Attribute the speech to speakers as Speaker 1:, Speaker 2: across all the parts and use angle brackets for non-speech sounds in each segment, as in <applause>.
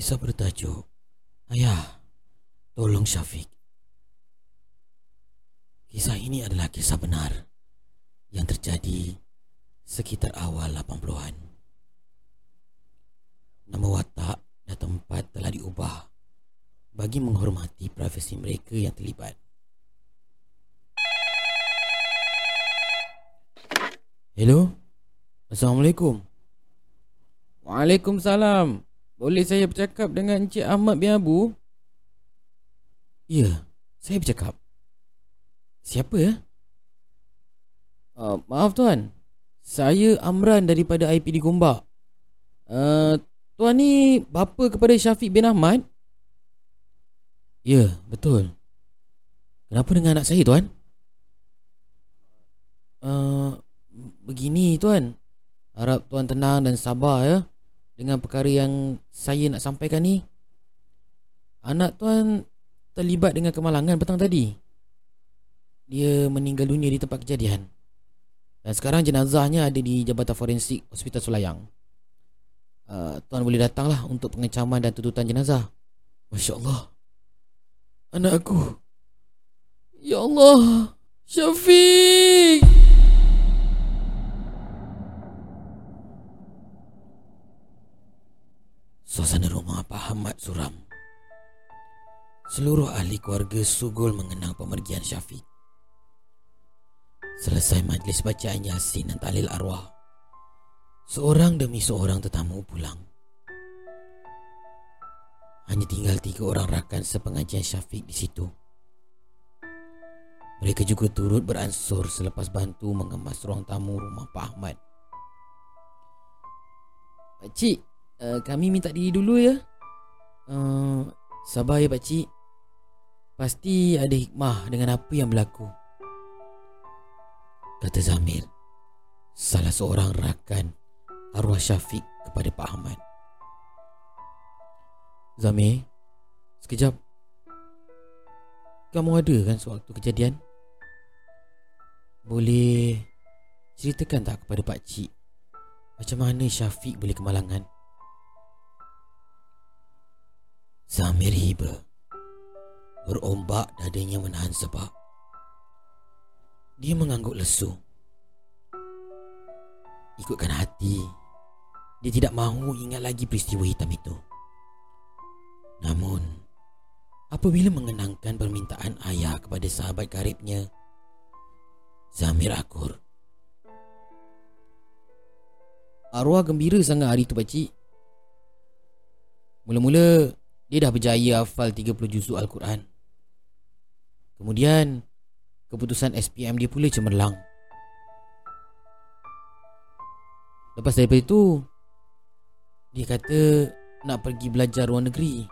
Speaker 1: Kisah bertajuk Ayah, tolong Syafiq. Kisah ini adalah kisah benar yang terjadi sekitar awal 80-an. Nama watak dan tempat telah diubah bagi menghormati privasi mereka yang terlibat. Hello? Assalamualaikum.
Speaker 2: Waalaikumsalam. Boleh saya bercakap dengan Encik Ahmad bin Abu?
Speaker 1: Ya, saya bercakap. Siapa ya?
Speaker 2: Uh, maaf tuan. Saya Amran daripada IPD Gombak. Uh, tuan ni bapa kepada Syafiq bin Ahmad?
Speaker 1: Ya, betul. Kenapa dengan anak saya tuan?
Speaker 2: Uh, begini tuan. Harap tuan tenang dan sabar ya dengan perkara yang saya nak sampaikan ni. Anak tuan terlibat dengan kemalangan petang tadi. Dia meninggal dunia di tempat kejadian. Dan sekarang jenazahnya ada di Jabatan Forensik Hospital Sulayang. Uh, tuan boleh datanglah untuk pengecaman dan tuntutan jenazah.
Speaker 1: Masya Allah. Anak aku. Ya Allah. Syafiq. Suasana rumah Pak Ahmad suram. Seluruh ahli keluarga sugul mengenang pemergian Syafiq. Selesai majlis bacaan Yasin dan talil arwah, seorang demi seorang tetamu pulang. Hanya tinggal tiga orang rakan sepengajian Syafiq di situ. Mereka juga turut beransur selepas bantu mengemas ruang tamu rumah Pak Ahmad.
Speaker 2: Pakcik, uh, kami minta diri dulu ya. Uh, sabar ya pak cik. Pasti ada hikmah dengan apa yang berlaku.
Speaker 1: Kata Zamir, salah seorang rakan arwah Syafiq kepada Pak Ahmad.
Speaker 2: Zamir, sekejap. Kamu ada kan sewaktu kejadian? Boleh ceritakan tak kepada Pak Cik macam mana Syafiq boleh kemalangan?
Speaker 1: Zamir hiba. Berombak dadanya menahan sebab. Dia mengangguk lesu. Ikutkan hati. Dia tidak mahu ingat lagi peristiwa hitam itu. Namun Apabila mengenangkan permintaan ayah kepada sahabat karibnya Zamir akur.
Speaker 2: Arwah gembira sangat hari itu pakcik. Mula-mula dia dah berjaya hafal 30 juzuk Al-Quran. Kemudian, keputusan SPM dia pula cemerlang. Lepas daripada itu, dia kata nak pergi belajar luar negeri.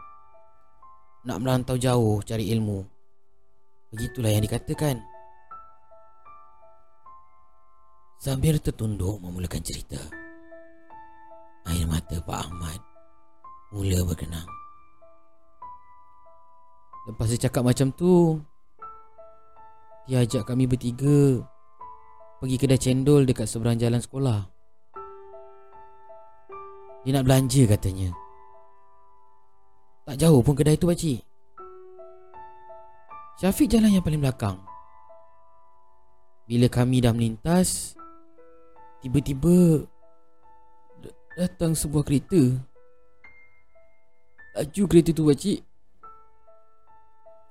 Speaker 2: Nak merantau jauh cari ilmu. Begitulah yang dikatakan.
Speaker 1: Sambil tertunduk memulakan cerita. Air mata Pak Ahmad mula berkenang.
Speaker 2: Lepas dia cakap macam tu Dia ajak kami bertiga Pergi kedai cendol dekat seberang jalan sekolah. Dia nak belanja katanya. Tak jauh pun kedai tu pakcik Syafiq jalan yang paling belakang. Bila kami dah melintas Tiba-tiba Datang sebuah kereta. Laju kereta tu pakcik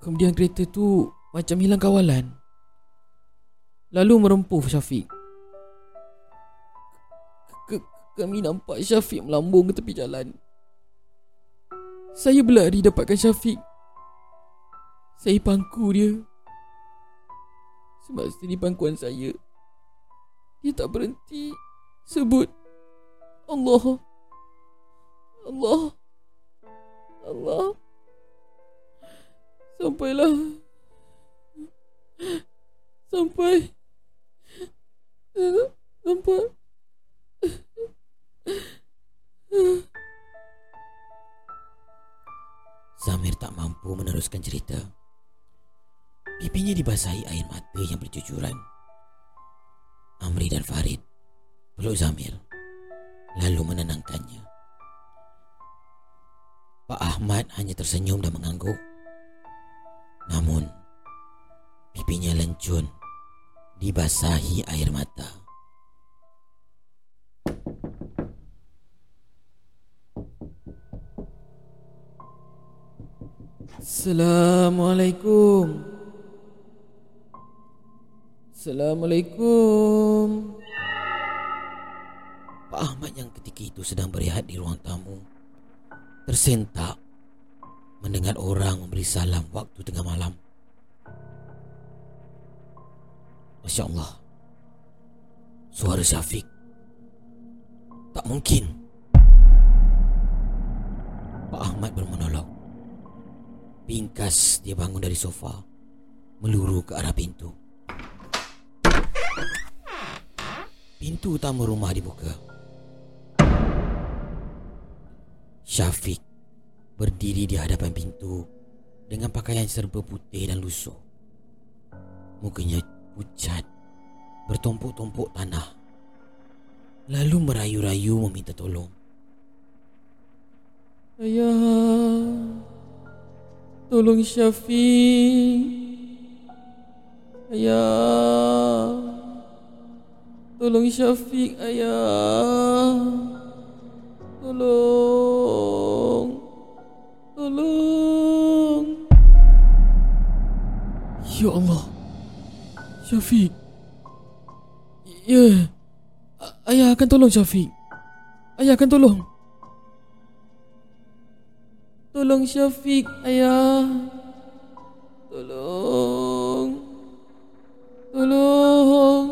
Speaker 2: Kemudian kereta tu macam hilang kawalan. Lalu merempuh Syafiq. kami nampak Syafiq melambung ke tepi jalan. Saya berlari dapatkan Syafiq. Saya pangku dia. Semasa di pangkuan saya, dia tak berhenti sebut Allah. Allah. Allah. Sampailah. Sampai. Sampai.
Speaker 1: Samir tak mampu meneruskan cerita. Pipinya dibasahi air mata yang bercucuran Amri dan Farid Peluk Zamir Lalu menenangkannya. Pak Ahmad hanya tersenyum dan mengangguk. Lencun dibasahi air mata.
Speaker 2: Assalamualaikum. Assalamualaikum.
Speaker 1: Pak Ahmad yang ketika itu sedang berehat di ruang tamu tersentak mendengar orang memberi salam waktu tengah malam. Masya Allah. Suara Syafiq. Tak mungkin. Pak Ahmad bermonolog. Pingkas dia bangun dari sofa. Meluru ke arah pintu. Pintu utama rumah dibuka. Syafiq berdiri di hadapan pintu dengan pakaian serba putih dan lusuh. Mukanya pucat, bertumpuk-tumpuk tanah. Lalu merayu-rayu meminta tolong.
Speaker 2: Ayah, tolong Syafiq. Ayah, tolong Syafiq, ayah. Tolong. Tolong. Ya Allah. Syafiq. Ya. Ayah akan tolong Syafiq. Ayah akan tolong. Tolong Syafiq, ayah. Tolong. Tolong.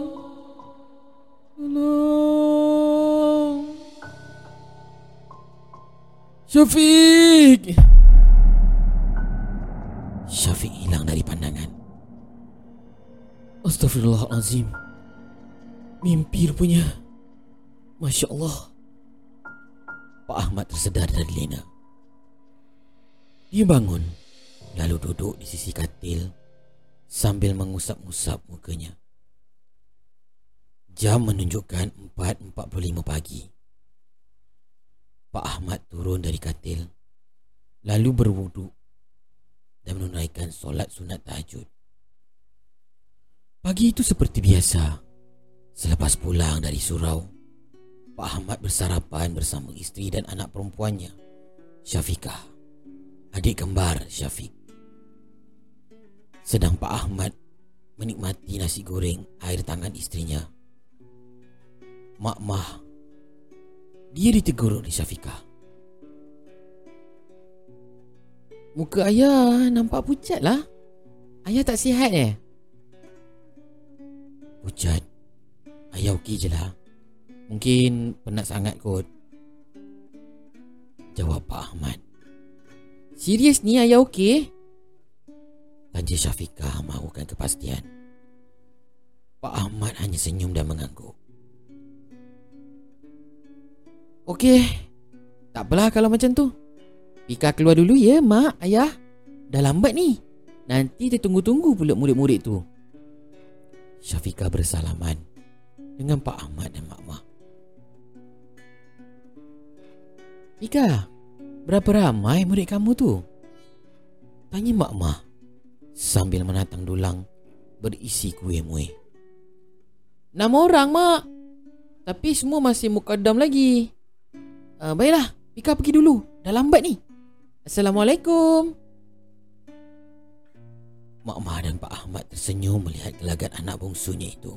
Speaker 2: Tolong. Syafiq!
Speaker 1: Syafiq
Speaker 2: Astaghfirullahalazim. Mimpi rupanya. Masya Allah.
Speaker 1: Pak Ahmad tersedar dari lena. Dia bangun, lalu duduk di sisi katil sambil mengusap-usap mukanya. Jam menunjukkan 4.45 pagi. Pak Ahmad turun dari katil lalu berwuduk dan menunaikan solat sunat tahajud. Pagi itu seperti biasa. Selepas pulang dari surau, Pak Ahmad bersarapan bersama isteri dan anak perempuannya, Syafiqah, adik kembar Syafiq. Sedang Pak Ahmad menikmati nasi goreng air tangan istrinya. Mak Mah dia ditegur oleh Syafiqah.
Speaker 2: Muka ayah nampak pucat lah. Ayah tak sihat eh?
Speaker 1: Pucat. Ayah okey je lah. Mungkin penat sangat kot. Jawab Pak Ahmad.
Speaker 2: Serius ni ayah okey?
Speaker 1: Tanya Syafiqah mahukan kepastian. Pak Ahmad hanya senyum dan mengangguk.
Speaker 2: Okey. Tak apalah kalau macam tu. Pika keluar dulu ya, mak, ayah. Dah lambat ni. Nanti dia tunggu-tunggu pula murid-murid tu.
Speaker 1: Syafiqah bersalaman dengan Pak Ahmad dan Mak Mak.
Speaker 2: Pika, berapa ramai murid kamu tu?
Speaker 1: Tanya Mak Mak sambil menatang dulang berisi kuih muih.
Speaker 2: Enam orang, mak. Tapi semua masih mukadam lagi. Uh, baiklah, Pika pergi dulu. Dah lambat ni. Assalamualaikum.
Speaker 1: Mak Mah dan Pak Ahmad tersenyum melihat gelagat anak bongsunya itu.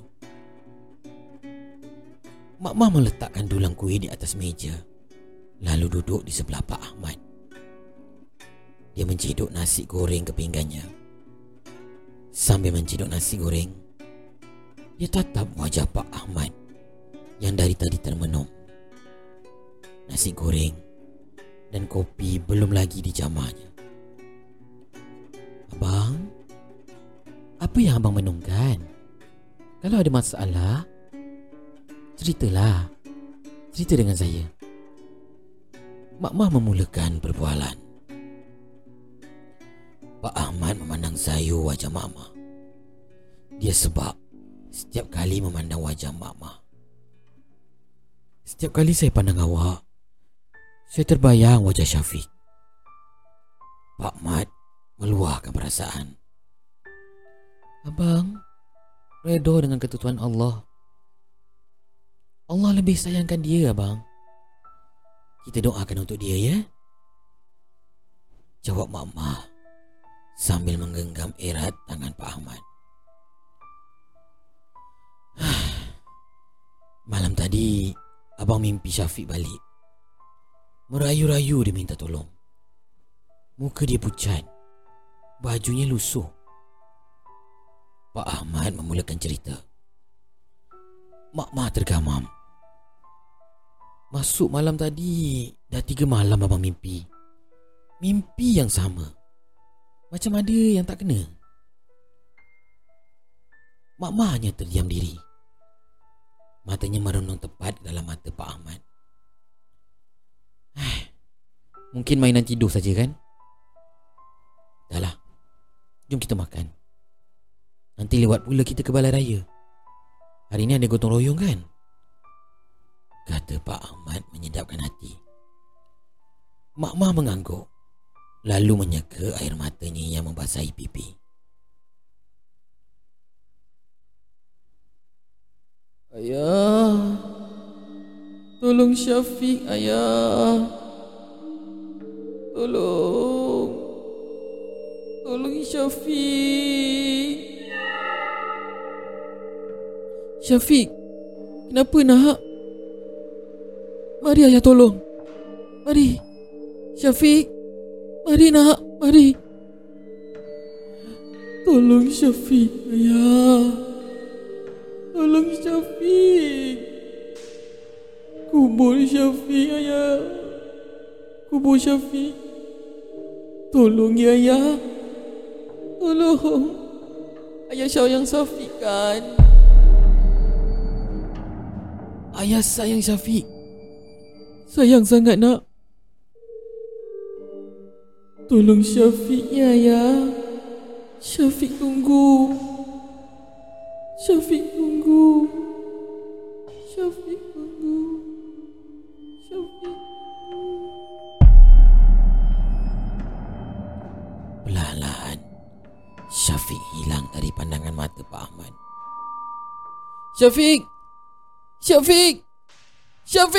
Speaker 1: Mak Mah meletakkan dulang kuih di atas meja. Lalu duduk di sebelah Pak Ahmad. Dia menciduk nasi goreng ke pinggannya. Sambil menciduk nasi goreng, dia tatap wajah Pak Ahmad yang dari tadi termenung nasi goreng dan kopi belum lagi dijamahnya. Apa yang abang menungkan? Kalau ada masalah, ceritalah. Cerita dengan saya. Mak Mah memulakan perbualan. Pak Ahmad memandang sayu wajah Mak Mah. Dia sebab setiap kali memandang wajah Mak Mah. Setiap kali saya pandang awak, saya terbayang wajah Syafiq. Pak Mat meluahkan perasaan.
Speaker 2: Abang, redha dengan ketentuan Allah. Allah lebih sayangkan dia, abang.
Speaker 1: Kita doakan untuk dia, ya? Jawab Mama sambil menggenggam erat tangan Pak Ahmad. <sighs> Malam tadi, abang mimpi Syafiq balik. Merayu-rayu dia minta tolong. Muka dia pucat. Bajunya lusuh. Pak Ahmad memulakan cerita. Mak Mah tergamam. Masuk malam tadi, dah tiga malam abang mimpi. Mimpi yang sama. Macam ada yang tak kena. Mak Mah hanya terdiam diri. Matanya merenung tepat dalam mata Pak Ahmad.
Speaker 2: Mungkin mainan tidur saja kan?
Speaker 1: Dah lah Jom kita makan Nanti lewat pula kita ke balai raya. Hari ni ada gotong royong kan? Kata Pak Ahmad menyedapkan hati. Mak Mah mengangguk. Lalu menyeka air matanya yang membasahi pipi.
Speaker 2: Ayah Tolong Syafiq ayah. Tolong. Tolong Syafiq Syafiq Kenapa nak? Mari ayah tolong. Mari. Syafiq Mari nak Mari. Tolong Syafiq ayah. Tolong Syafiq. Kubur Syafiq ayah. Kubur Syafiq. Tolong ya ayah. Tolong. Ayah sayang Syafiq kan
Speaker 1: Ayah sayang Syafiq.
Speaker 2: Sayang sangat nak. Tolong Syafiq ya ayah. Syafiq tunggu. Syafiq tunggu. Syafiq tunggu. Syafiq
Speaker 1: Perlahan-lahan Syafiq hilang dari pandangan mata Pak Ahmad.
Speaker 2: Syafiq Syafiq! Syafiq!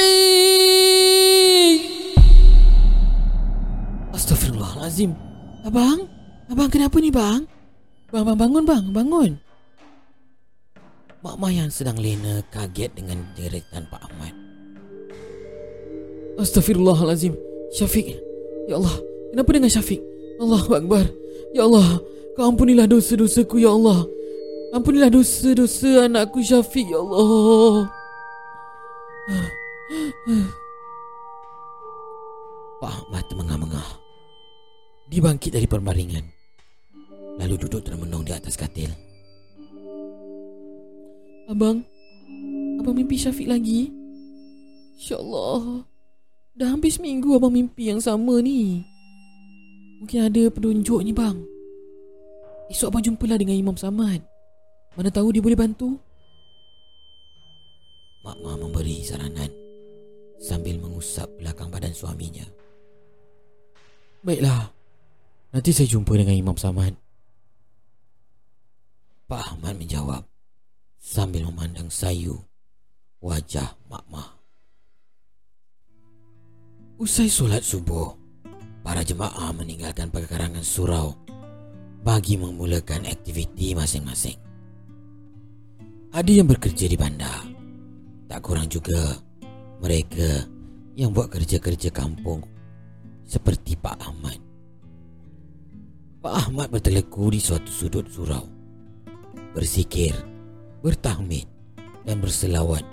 Speaker 1: Astagfirullahalazim
Speaker 2: Abang? Abang kenapa ni bang? Bang bang bangun bang Bangun.
Speaker 1: Mak Mah yang sedang lena kaget dengan deretan Pak Ahmad
Speaker 2: Astagfirullahalazim Syafiq Ya Allah Kenapa dengan Syafiq? Allah Akbar. Ya Allah Kau ampunilah dosa-dosaku Ya Allah. Ampunilah dosa-dosa anakku Syafiq Ya Allah
Speaker 1: Pak Ahmad termengah-mengah Dia bangkit dari perbaringan Lalu duduk termenung di atas katil.
Speaker 2: Abang Abang mimpi Syafiq lagi? InsyaAllah. Dah hampir seminggu abang mimpi yang sama ni. Mungkin ada penunjuk ni bang. Esok abang jumpalah dengan Imam Samad. Mana tahu dia boleh bantu
Speaker 1: Mak Mah memberi saranan Sambil mengusap belakang badan suaminya.
Speaker 2: Baiklah Nanti saya jumpa dengan Imam Samad.
Speaker 1: Pak Ahmad menjawab Sambil memandang sayu Wajah Mak Mah Usai solat subuh Para jemaah meninggalkan perkarangan surau Bagi memulakan aktiviti masing-masing. Ada yang bekerja di bandar Tak kurang juga Mereka yang buat kerja-kerja kampung Seperti Pak Ahmad Pak Ahmad berteleku di suatu sudut surau Bersikir Bertahmid Dan berselawat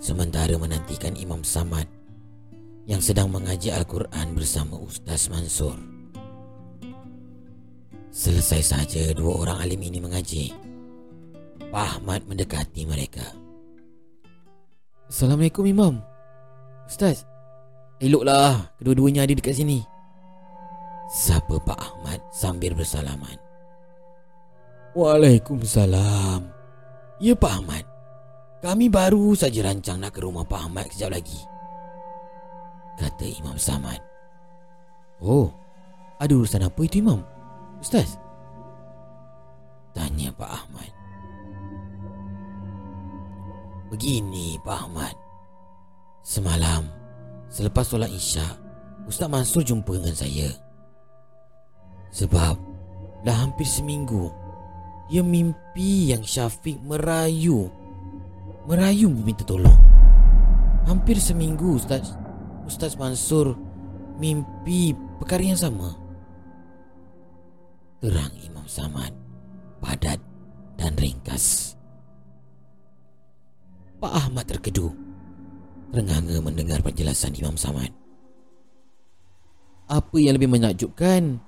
Speaker 1: Sementara menantikan Imam Samad yang sedang mengaji Al-Quran bersama Ustaz Mansur. Selesai saja dua orang alim ini mengaji. Pak Ahmad mendekati mereka.
Speaker 2: Assalamualaikum Imam Ustaz Eloklah kedua-duanya ada dekat sini
Speaker 1: Sapa Pak Ahmad sambil bersalaman.
Speaker 2: Waalaikumsalam
Speaker 1: Ya Pak Ahmad. Kami baru saja rancang nak ke rumah Pak Ahmad kejap lagi. Kata Imam Samad. Oh, ada urusan apa itu Imam? Ustaz? Tanya Pak Ahmad. Begini Pak Ahmad. Semalam, selepas solat isyak, Ustaz Mansur jumpa dengan saya. Sebab dah hampir seminggu ia mimpi yang Syafiq merayu Merayu meminta tolong Hampir seminggu Ustaz Ustaz Mansur Mimpi perkara yang sama Terang Imam Samad Padat dan ringkas Pak Ahmad terkedu. Terenganga mendengar penjelasan Imam Samad. Apa yang lebih menakjubkan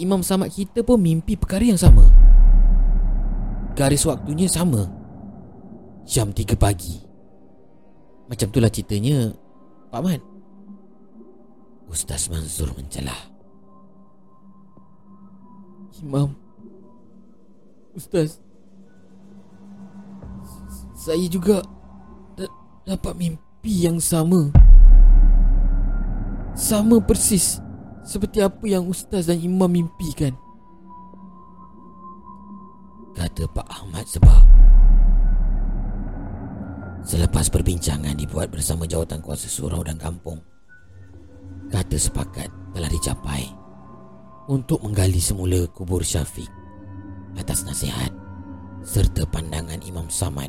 Speaker 1: Imam Samad kita pun mimpi perkara yang sama. Garis waktunya sama. Jam 3 pagi. Macam itulah ceritanya Pak Mat Ustaz Mansur mencelah. Imam. Ustaz. Saya juga Dapat mimpi yang sama. Sama persis Seperti apa yang Ustaz dan Imam mimpikan. Kata Pak Ahmad sebab Selepas perbincangan dibuat bersama jawatan kuasa surau dan kampung Kata sepakat telah dicapai Untuk menggali semula kubur Syafiq Atas nasihat Serta pandangan Imam Samad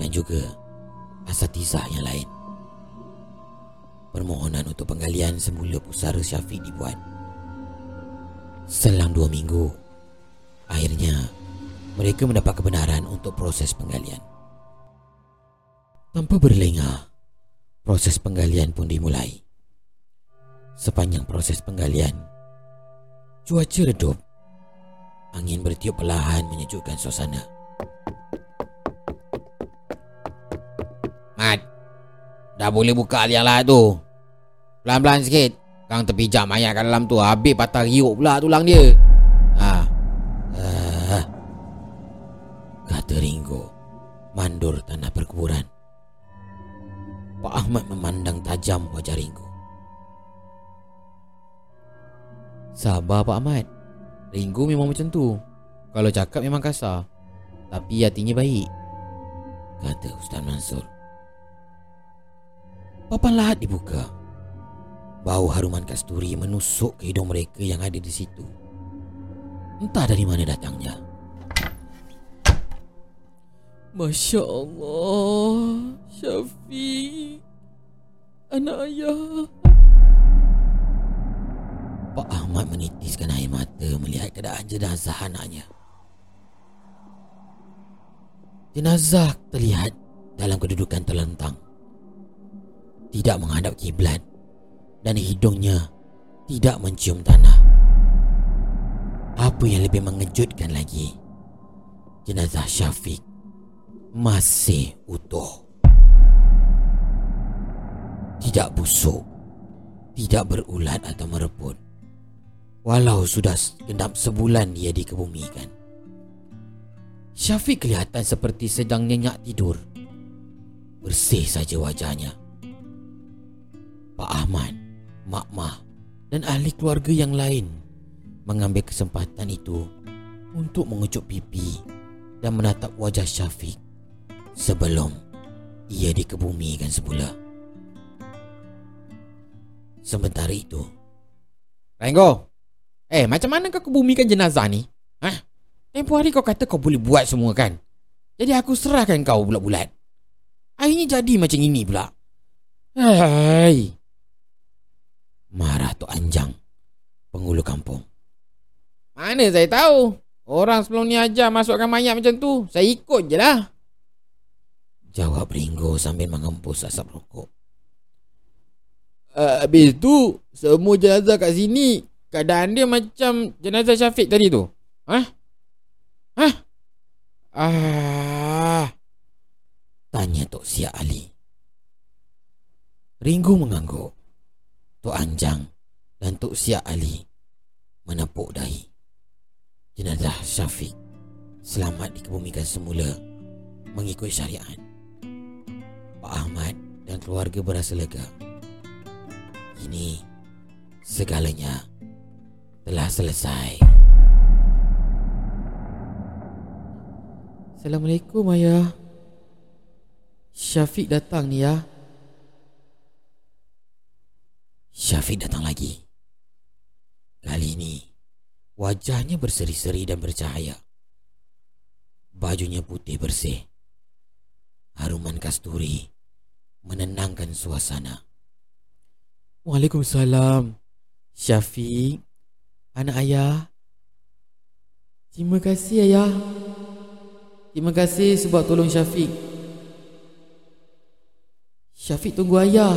Speaker 1: Dan juga Asatizah yang lain Permohonan untuk penggalian semula pusara Syafiq dibuat Selang dua minggu Akhirnya mereka mendapat kebenaran untuk proses penggalian. Tanpa berlengah, proses penggalian pun dimulai. Sepanjang proses penggalian, cuaca redup. Angin bertiup perlahan menyejukkan suasana. Dah boleh buka liang lah tu. Pelan-pelan sikit. Kang terpijak mayat kat dalam tu. Habis patah riuk pula tulang dia. kata Ringo Mandur tanah perkuburan. Pak Ahmad memandang tajam wajah Ringo.
Speaker 2: Sabar Pak Ahmad. Ringo memang macam tu. Kalau cakap memang kasar. Tapi hatinya baik.
Speaker 1: Kata Ustaz Mansur Papan lahat dibuka. Bau haruman kasturi menusuk ke hidung mereka yang ada di situ. Entah dari mana datangnya.
Speaker 2: Masya Allah Syafiq Anak ayah.
Speaker 1: Pak Ahmad menitiskan air mata Melihat keadaan jenazah anaknya. Jenazah terlihat Dalam kedudukan terlentang Tidak menghadap kiblat Dan hidungnya Tidak mencium tanah Apa yang lebih mengejutkan lagi Jenazah Syafiq masih utuh. Tidak busuk, tidak berulat atau mereput. Walau sudah genap sebulan dia dikebumikan. Syafiq kelihatan seperti sedang nyenyak tidur. Bersih saja wajahnya. Pak Ahmad, Mak Mah dan ahli keluarga yang lain mengambil kesempatan itu untuk mengucuk pipi dan menatap wajah Syafiq sebelum ia dikebumikan semula. Sementara itu,
Speaker 2: Renggo, eh macam mana kau kebumikan jenazah ni? Hah? Tempoh hari kau kata kau boleh buat semua kan? Jadi aku serahkan kau bulat-bulat. Akhirnya jadi macam ini pula. Hai.
Speaker 1: Marah Tok Anjang, penghulu kampung.
Speaker 2: Mana saya tahu? Orang sebelum ni ajar masukkan mayat macam tu. Saya ikut je lah.
Speaker 1: Jawab Ringo sambil mengempus asap rokok.
Speaker 2: Uh, habis tu, semua jenazah kat sini, keadaan dia macam jenazah Syafiq tadi tu. Hah? Hah? Ah.
Speaker 1: Tanya Tok Siak Ali. Ringo mengangguk. Tok Anjang dan Tok Siak Ali menepuk dahi. Jenazah Syafiq selamat dikebumikan semula mengikut syariat. Pak Ahmad dan keluarga berasa lega. Ini segalanya telah selesai.
Speaker 2: Assalamualaikum ayah. Syafiq datang ni ya.
Speaker 1: Syafiq datang lagi. Kali ini wajahnya berseri-seri dan bercahaya. Bajunya putih bersih. Haruman kasturi menenangkan suasana.
Speaker 2: Waalaikumsalam. Syafiq, anak ayah. Terima kasih ayah. Terima kasih sebab tolong Syafiq. Syafiq tunggu ayah.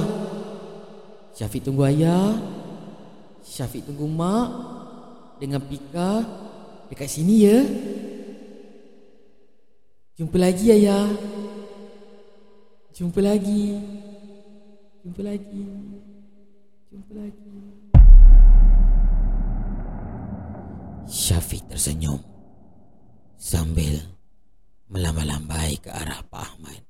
Speaker 2: Syafiq tunggu ayah. Syafiq tunggu mak dengan Pika dekat sini ya. Jumpa lagi ayah. Jumpa lagi. Jumpa lagi. Jumpa lagi.
Speaker 1: Syafiq tersenyum sambil melambai-lambai ke arah Pak Ahmad.